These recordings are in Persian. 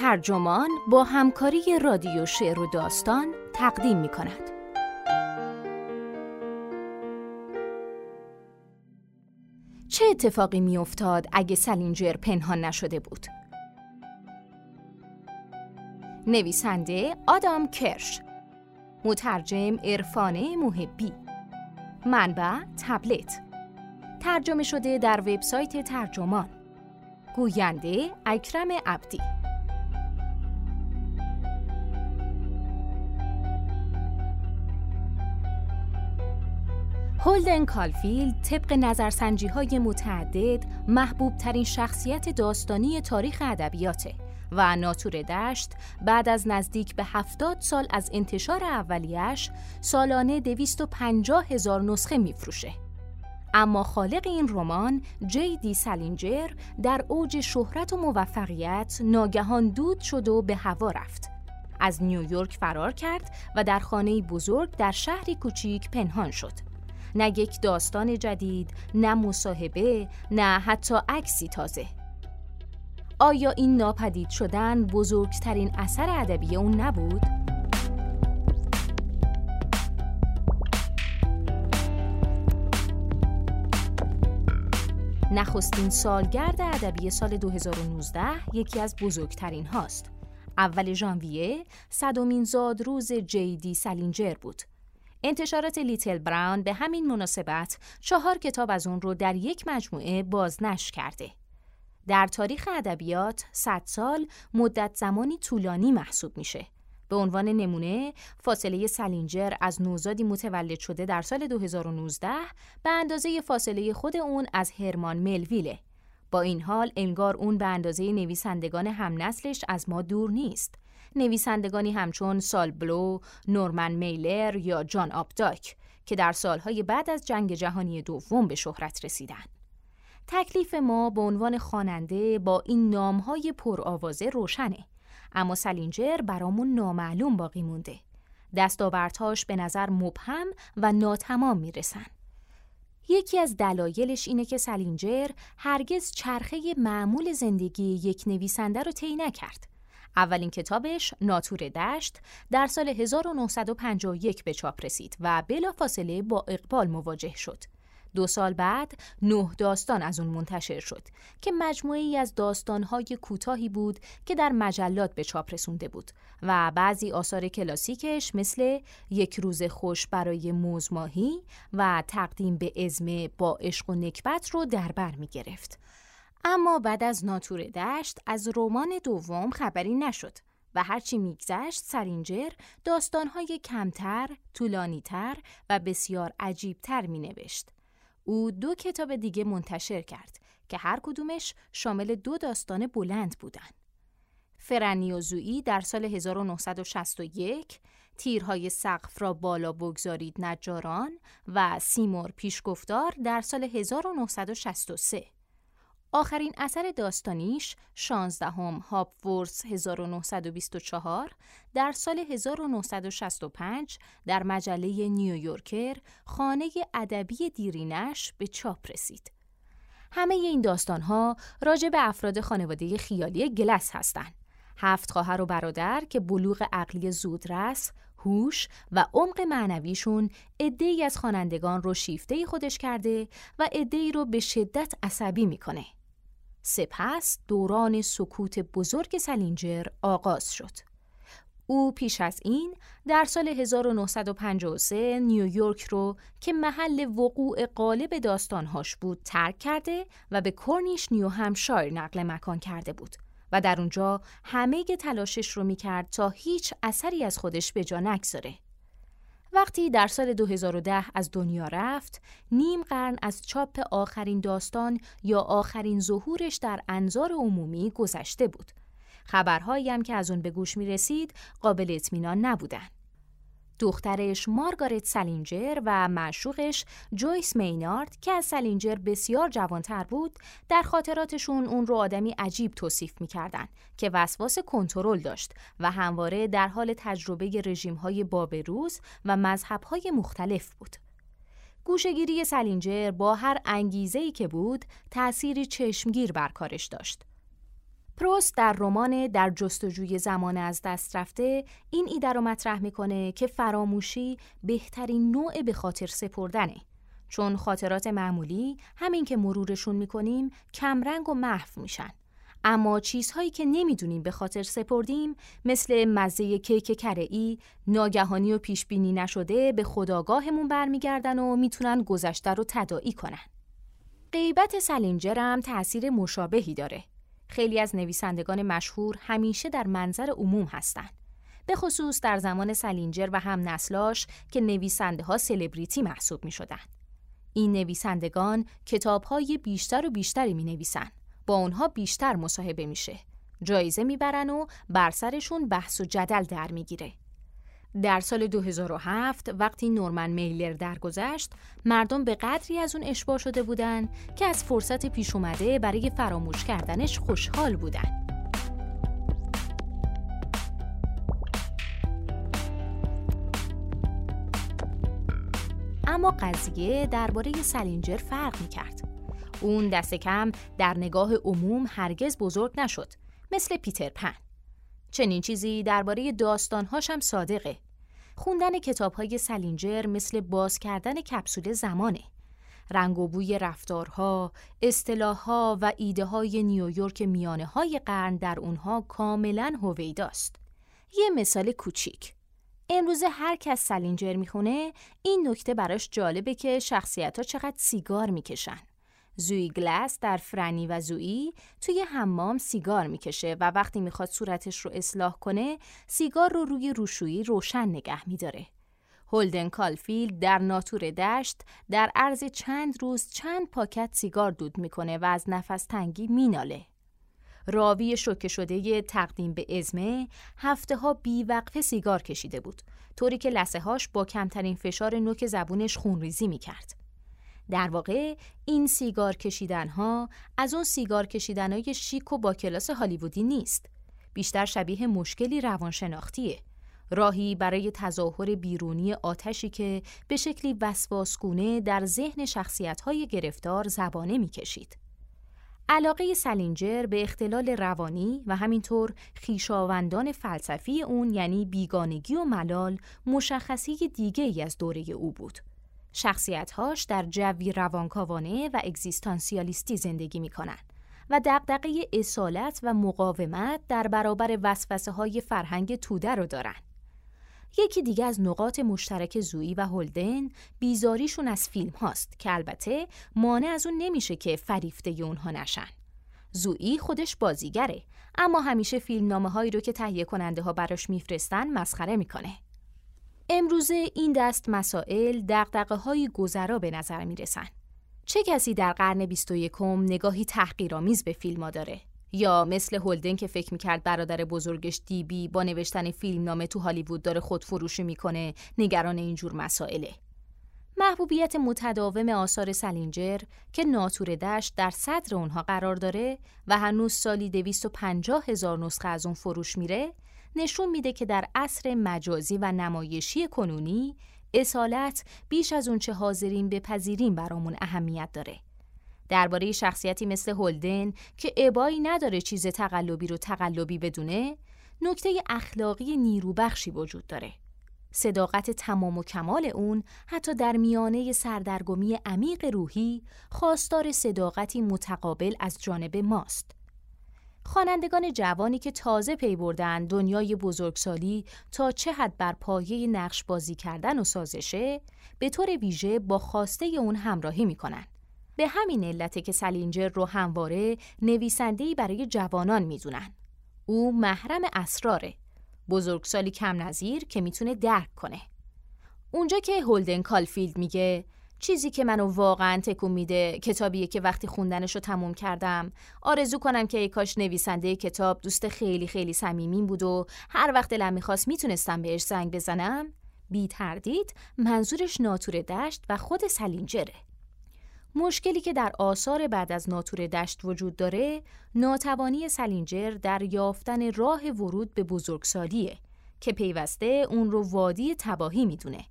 ترجمان با همکاری رادیو شعر و داستان تقدیم می کند. چه اتفاقی می افتاد اگه سلینجر پنهان نشده بود؟ نویسنده آدام کرش مترجم عرفانه محبی منبع تبلت ترجمه شده در وبسایت ترجمان گوینده اکرم عبدی هولدن کالفیلد طبق نظرسنجی های متعدد محبوب ترین شخصیت داستانی تاریخ ادبیاته و ناتور دشت بعد از نزدیک به هفتاد سال از انتشار اولیش سالانه 250 هزار نسخه میفروشه. اما خالق این رمان جی دی سالینجر در اوج شهرت و موفقیت ناگهان دود شد و به هوا رفت. از نیویورک فرار کرد و در خانه بزرگ در شهری کوچیک پنهان شد. نه یک داستان جدید، نه مصاحبه، نه حتی عکسی تازه. آیا این ناپدید شدن بزرگترین اثر ادبی اون نبود؟ نخستین سالگرد ادبی سال 2019 یکی از بزرگترین هاست. اول ژانویه صدومین زادروز جیدی سالینجر بود. انتشارات لیتل براون به همین مناسبت چهار کتاب از اون رو در یک مجموعه بازنشر کرده. در تاریخ ادبیات 100 سال مدت زمانی طولانی محسوب میشه. به عنوان نمونه فاصله سلینجر از نوزادی متولد شده در سال 2019 به اندازه فاصله خود اون از هرمان ملویله. با این حال انگار اون به اندازه نویسندگان هم نسلش از ما دور نیست. نویسندگانی همچون سال بلو، نورمن میلر یا جان آبداک که در سالهای بعد از جنگ جهانی دوم به شهرت رسیدن. تکلیف ما به عنوان خواننده با این نامهای پرآوازه روشنه اما سلینجر برامون نامعلوم باقی مونده. دستاوردهاش به نظر مبهم و ناتمام می‌رسن. یکی از دلایلش اینه که سلینجر هرگز چرخه معمول زندگی یک نویسنده رو طی نکرد. اولین کتابش ناتور دشت در سال 1951 به چاپ رسید و بلافاصله با اقبال مواجه شد دو سال بعد نه داستان از اون منتشر شد که مجموعی از داستانهای کوتاهی بود که در مجلات به چاپ رسونده بود و بعضی آثار کلاسیکش مثل یک روز خوش برای موزماهی و تقدیم به ازمه با عشق و نکبت رو در بر می گرفت. اما بعد از ناتور دشت از رمان دوم خبری نشد و هرچی میگذشت سرینجر داستانهای کمتر، طولانیتر و بسیار عجیبتر می نوشت. او دو کتاب دیگه منتشر کرد که هر کدومش شامل دو داستان بلند بودن. فرنیوزویی در سال 1961 تیرهای سقف را بالا بگذارید نجاران و سیمور پیشگفتار در سال 1963 آخرین اثر داستانیش 16 هم هاپورس 1924 در سال 1965 در مجله نیویورکر خانه ادبی دیرینش به چاپ رسید. همه این داستانها راجع به افراد خانواده خیالی گلس هستند. هفت خواهر و برادر که بلوغ عقلی زودرس، هوش و عمق معنویشون عده‌ای از خوانندگان رو شیفته خودش کرده و عده‌ای رو به شدت عصبی می‌کنه. سپس دوران سکوت بزرگ سلینجر آغاز شد. او پیش از این در سال 1953 نیویورک رو که محل وقوع غالب داستانهاش بود ترک کرده و به کورنیش نیو همشایر نقل مکان کرده بود و در اونجا همه تلاشش رو می‌کرد تا هیچ اثری از خودش به جا نگذاره. وقتی در سال 2010 از دنیا رفت، نیم قرن از چاپ آخرین داستان یا آخرین ظهورش در انظار عمومی گذشته بود. خبرهایی هم که از اون به گوش می رسید قابل اطمینان نبودن. دخترش مارگارت سلینجر و معشوقش جویس مینارد که از سلینجر بسیار جوانتر بود در خاطراتشون اون رو آدمی عجیب توصیف می‌کردن که وسواس کنترل داشت و همواره در حال تجربه رژیم‌های بابروز و مذهب‌های مختلف بود. گوشگیری سلینجر با هر انگیزه‌ای که بود تأثیری چشمگیر بر کارش داشت. پروست در رمان در جستجوی زمان از دست رفته این ایده رو مطرح می‌کنه که فراموشی بهترین نوع به خاطر سپردنه چون خاطرات معمولی همین که مرورشون می‌کنیم کمرنگ و محو میشن اما چیزهایی که نمی‌دونیم به خاطر سپردیم مثل مزه کیک کرعی ناگهانی و پیش بینی نشده به خداگاهمون برمیگردن و می‌تونن گذشته رو تداعی کنن. غیبت سلینجر هم تأثیر مشابهی داره. خیلی از نویسندگان مشهور همیشه در منظر عموم هستند. به خصوص در زمان سلینجر و هم نسلاش که نویسنده ها سلبریتی محسوب می شدن. این نویسندگان کتاب های بیشتر و بیشتری می نویسن. با اونها بیشتر مصاحبه میشه. جایزه می‌برن و بر سرشون بحث و جدل در می‌گیره. در سال 2007 وقتی نورمن میلر درگذشت مردم به قدری از اون اشباه شده بودن که از فرصت پیش اومده برای فراموش کردنش خوشحال بودن. اما قضیه درباره سلینجر فرق می کرد. اون دست کم در نگاه عموم هرگز بزرگ نشد مثل پیتر پن چنین چیزی درباره داستانهاش هم صادقه خوندن کتابهای سلینجر مثل باز کردن کپسول زمانه رنگ و بوی رفتارها، اصطلاحها و ایده های نیویورک میانه های قرن در اونها کاملا هویداست. یه مثال کوچیک. امروزه هر کس سلینجر می‌خونه این نکته براش جالبه که شخصیت ها چقدر سیگار می‌کشن. زوی گلاس در فرنی و زویی توی حمام سیگار می‌کشه و وقتی می‌خواد صورتش رو اصلاح کنه سیگار رو روی روشویی روشن نگه میداره. هولدن کالفیلد در ناتور دشت در عرض چند روز چند پاکت سیگار دود می‌کنه و از نفس تنگی میناله. راوی شوکه شده تقدیم به ازمه هفته ها بیوقفه سیگار کشیده بود طوری که لثه هاش با کمترین فشار نوک زبونش خونریزی می‌کرد. در واقع این سیگار کشیدن ها از اون سیگار کشیدن های شیک و با کلاس هالیوودی نیست. بیشتر شبیه مشکلی روانشناختیه. راهی برای تظاهر بیرونی آتشی که به شکلی وسواسگونه در ذهن های گرفتار زبانه می‌کشید. علاقه سلینجر به اختلال روانی و همینطور خیشاوندان فلسفی اون یعنی بیگانگی و ملال مشخصی دیگه ای از دوره او بود. شخصیتهاش در جوی روانکاوانه و اگزیستانسیالیستی زندگی می کنند و دقدقه اصالت و مقاومت در برابر وسوسه های فرهنگ توده رو دارن. یکی دیگه از نقاط مشترک زویی و هولدن بیزاریشون از فیلم هاست که البته مانع از اون نمیشه که فریفته اونها نشن. زویی خودش بازیگره اما همیشه فیلم نامه هایی رو که تهیه کننده ها براش میفرستن مسخره می‌کنه. امروزه این دست مسائل دقدقه های گذرا به نظر می رسن. چه کسی در قرن 21 نگاهی تحقیرآمیز به فیلم داره؟ یا مثل هولدن که فکر می‌کرد برادر بزرگش دیبی با نوشتن فیلم نامه تو هالیوود داره خودفروشی می‌کنه نگران اینجور مسائله. محبوبیت متداوم آثار سلینجر که ناتور دشت در صدر اونها قرار داره و هنوز سالی 250 هزار نسخه از اون فروش میره نشون میده که در عصر مجازی و نمایشی کنونی اصالت بیش از اون چه حاضرین به پذیرین برامون اهمیت داره. درباره شخصیتی مثل هولدن که ابایی نداره چیز تقلبی رو تقلبی بدونه، نکته اخلاقی نیروبخشی وجود داره. صداقت تمام و کمال اون حتی در میانه سردرگمی عمیق روحی خواستار صداقتی متقابل از جانب ماست. خوانندگان جوانی که تازه پی بردن دنیای بزرگسالی تا چه حد بر پایه نقش بازی کردن و سازشه به طور ویژه با خواسته اون همراهی می‌کنن. به همین علته که سلینجر رو همواره نویسندهی برای جوانان می‌دونن. او محرم اسراره. بزرگسالی کم نظیر که می‌تونه درک کنه. اونجا که هولدن کالفیلد میگه چیزی که منو واقعا تکون میده کتابیه که وقتی خوندنش رو تموم کردم. آرزو کنم که ای کاش نویسنده کتاب دوست خیلی خیلی صمیمین بود و هر وقت دلم می‌خواست می‌تونستم بهش زنگ بزنم. بی تردید منظورش ناتور دشت و خود سلینجره. مشکلی که در آثار بعد از ناتور دشت وجود داره ناتوانی سلینجر در یافتن راه ورود به بزرگسالیه که پیوسته اون رو وادی تباهی می‌دونه.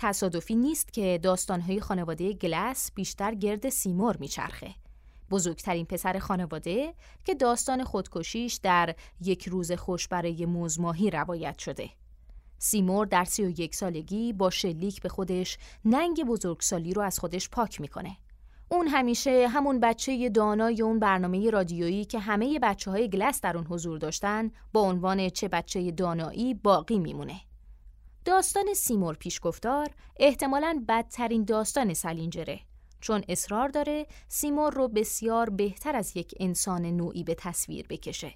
تصادفی نیست که داستانهای خانواده گلس بیشتر گرد سیمور میچرخه. بزرگترین پسر خانواده که داستان خودکشیش در یک روز خوش برای مزماهی روایت شده. سیمور در سی و یک سالگی با شلیک به خودش ننگ بزرگسالی رو از خودش پاک می‌کنه. اون همیشه همون بچه دانای اون برنامه رادیویی که همه بچه های گلس در اون حضور داشتن با عنوان چه بچه دانایی باقی میمونه. داستان سیمور پیشگفتار احتمالاً بدترین داستان سلینجره چون اصرار داره سیمور رو بسیار بهتر از یک انسان نوعی به تصویر بکشه.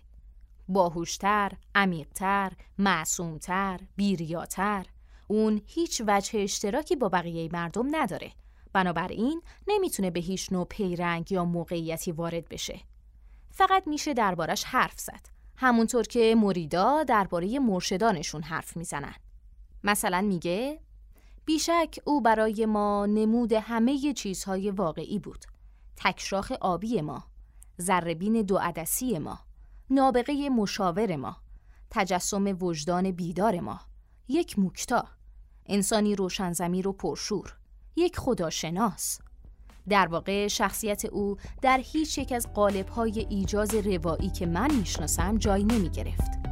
باهوشتر، عمیقتر، معصومتر، بیریاتر اون هیچ وجه اشتراکی با بقیه مردم نداره بنابراین نمی‌تونه به هیچ نوع پیرنگ یا موقعیتی وارد بشه. فقط میشه دربارش حرف زد. همونطور که مریدا درباره مرشدانشون حرف می‌زنن. مثلا میگه بیشک او برای ما نمود همه چیزهای واقعی بود. تکشاخ آبی ما، ذربین دو عدسی ما، نابغه مشاور ما، تجسم وجدان بیدار ما، یک موکتا، انسانی روشنزمیر و پرشور، یک خداشناس در واقع شخصیت او در هیچ یک از قالب‌های ایجاز روایی که من می‌شناسم جای نمی گرفت.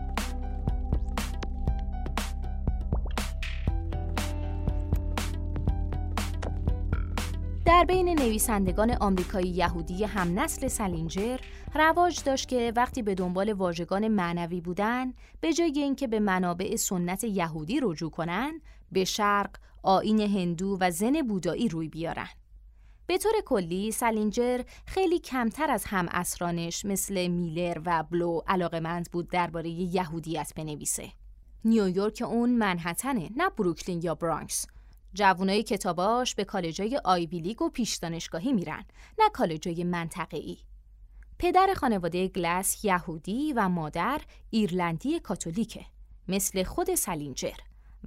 در بین نویسندگان آمریکایی یهودی هم نسل سلینجر رواج داشت که وقتی به دنبال واژگان معنوی بودن به جای اینکه به منابع سنت یهودی رجوع کنند به شرق آین هندو و زن بودایی روی بیارن. به طور کلی سلینجر خیلی کمتر از هم اسرانش مثل میلر و بلو علاقمند بود درباره یهودیت بنویسه. نیویورک اون منحتنه نه بروکلین یا برانکس. جوانای کتاباش به کالجای آیوی لیگ و پیش دانشگاهی میرن نه کالجای منطقه‌ای. پدر خانواده گلس یهودی و مادر ایرلندی کاتولیکه مثل خود سلینجر.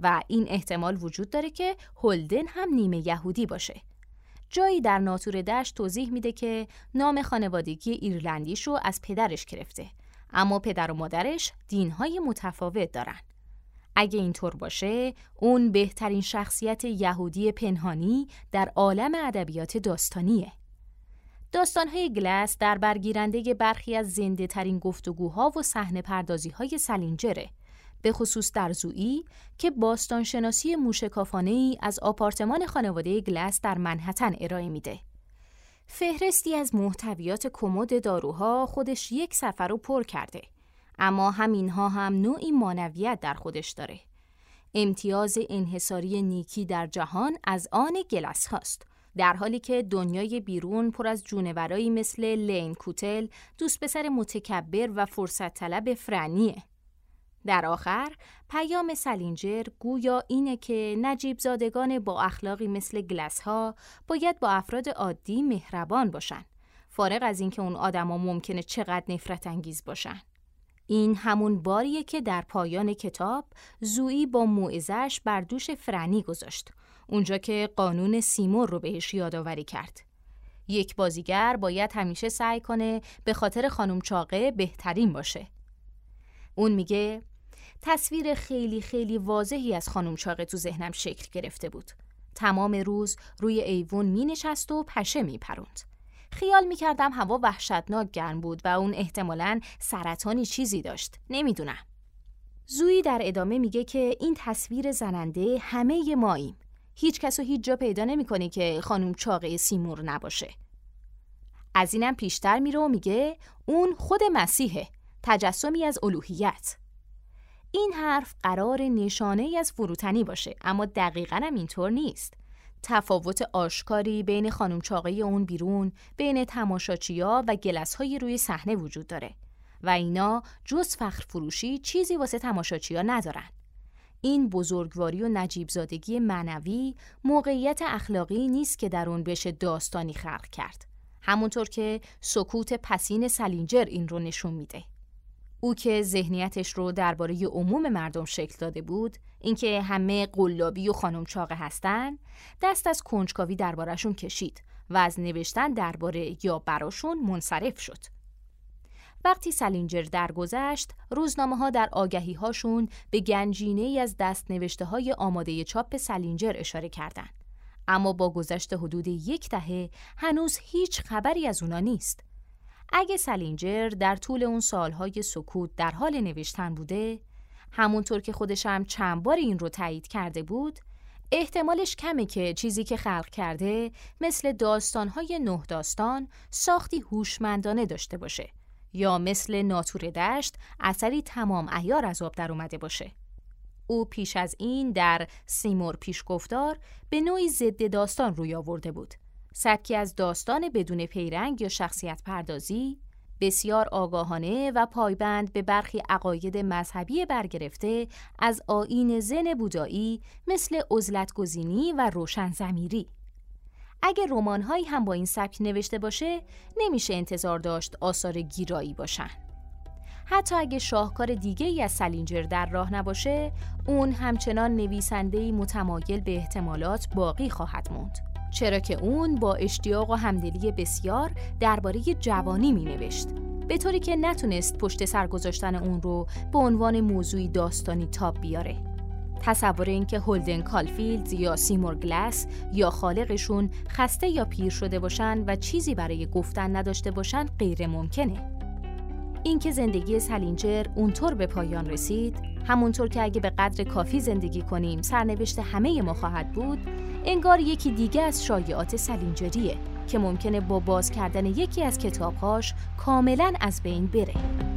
و این احتمال وجود داره که هولدن هم نیمه یهودی باشه. جایی در ناتور دشت توضیح میده که نام خانوادگی ایرلندیش رو از پدرش گرفته اما پدر و مادرش دینهای متفاوت دارن. اگه اینطور باشه اون بهترین شخصیت یهودی پنهانی در عالم ادبیات داستانیه. داستانهای گلس در برگیرنده برخی از زنده ترین گفتگوها و صحنه پردازی های سلینجره به خصوص در زویی که باستانشناسی موشکافانه ای از آپارتمان خانواده گلس در منحتن ارائه میده. فهرستی از محتویات کمد داروها خودش یک سفر رو پر کرده اما همینها هم نوعی مانویت در خودش داره. امتیاز انحصاری نیکی در جهان از آن گلس هاست. در حالی که دنیای بیرون پر از جونورایی مثل لین کوتل دوست پسر متکبر و فرصت طلب فرنیه. در آخر پیام سلینجر گویا اینه که نجیب زادگان با اخلاقی مثل گلس ها باید با افراد عادی مهربان باشن فارغ از اینکه اون آدما ممکنه چقدر نفرت انگیز باشن این همون باریه که در پایان کتاب زویی با موعظش بر دوش فرنی گذاشت اونجا که قانون سیمور رو بهش یادآوری کرد یک بازیگر باید همیشه سعی کنه به خاطر خانم چاقه بهترین باشه اون میگه تصویر خیلی خیلی واضحی از خانم چاقه تو ذهنم شکل گرفته بود. تمام روز روی ایوون می نشست و پشه می پروند. خیال می کردم هوا وحشتناک گرم بود و اون احتمالا سرطانی چیزی داشت. نمی‌دونم. زویی در ادامه میگه که این تصویر زننده همه ماییم. هیچ کس و هیچ جا پیدا نمی‌کنه که خانم چاقه سیمور نباشه. از اینم پیشتر میره و میگه اون خود مسیحه. تجسمی از الوهیت. این حرف قرار نشانه از فروتنی باشه اما دقیقا هم اینطور نیست. تفاوت آشکاری بین خانم چاقه اون بیرون بین تماشاچیا و گلس های روی صحنه وجود داره و اینا جز فخر فروشی چیزی واسه تماشاچیا ندارن. این بزرگواری و نجیب زادگی معنوی موقعیت اخلاقی نیست که در اون بشه داستانی خلق کرد. همونطور که سکوت پسین سلینجر این رو نشون میده. او که ذهنیتش رو درباره عموم مردم شکل داده بود اینکه همه قلابی و خانم چاقه هستن دست از کنجکاوی دربارهشون کشید و از نوشتن درباره یا براشون منصرف شد وقتی سلینجر درگذشت روزنامه ها در آگهی هاشون به گنجینه ای از دست نوشته های آماده چاپ سلینجر اشاره کردند اما با گذشت حدود یک دهه هنوز هیچ خبری از اونا نیست. اگه سلینجر در طول اون سالهای سکوت در حال نوشتن بوده، همونطور که خودش هم چند بار این رو تایید کرده بود، احتمالش کمه که چیزی که خلق کرده مثل داستانهای نه داستان ساختی هوشمندانه داشته باشه یا مثل ناتور دشت اثری تمام ایار از آب در اومده باشه. او پیش از این در سیمور پیشگفتار به نوعی ضد داستان روی آورده بود. سبکی از داستان بدون پیرنگ یا شخصیت پردازی بسیار آگاهانه و پایبند به برخی عقاید مذهبی برگرفته از آین زن بودایی مثل گزینی و روشن زمیری. اگر رمان‌هایی هم با این سبک نوشته باشه نمیشه انتظار داشت آثار گیرایی باشن. حتی اگه شاهکار دیگه ای از سلینجر در راه نباشه اون همچنان نویسنده متمایل به احتمالات باقی خواهد موند. چرا که اون با اشتیاق و همدلی بسیار درباره جوانی می نوشت به طوری که نتونست پشت سر گذاشتن اون رو به عنوان موضوعی داستانی تاب بیاره تصور اینکه هولدن کالفیلد یا سیمور گلاس یا خالقشون خسته یا پیر شده باشن و چیزی برای گفتن نداشته باشن غیر ممکنه. اینکه زندگی سلینجر اونطور به پایان رسید، همونطور که اگه به قدر کافی زندگی کنیم سرنوشت همه ما خواهد بود، انگار یکی دیگه از شایعات سلینجریه که ممکنه با باز کردن یکی از کتابهاش کاملا از بین بره.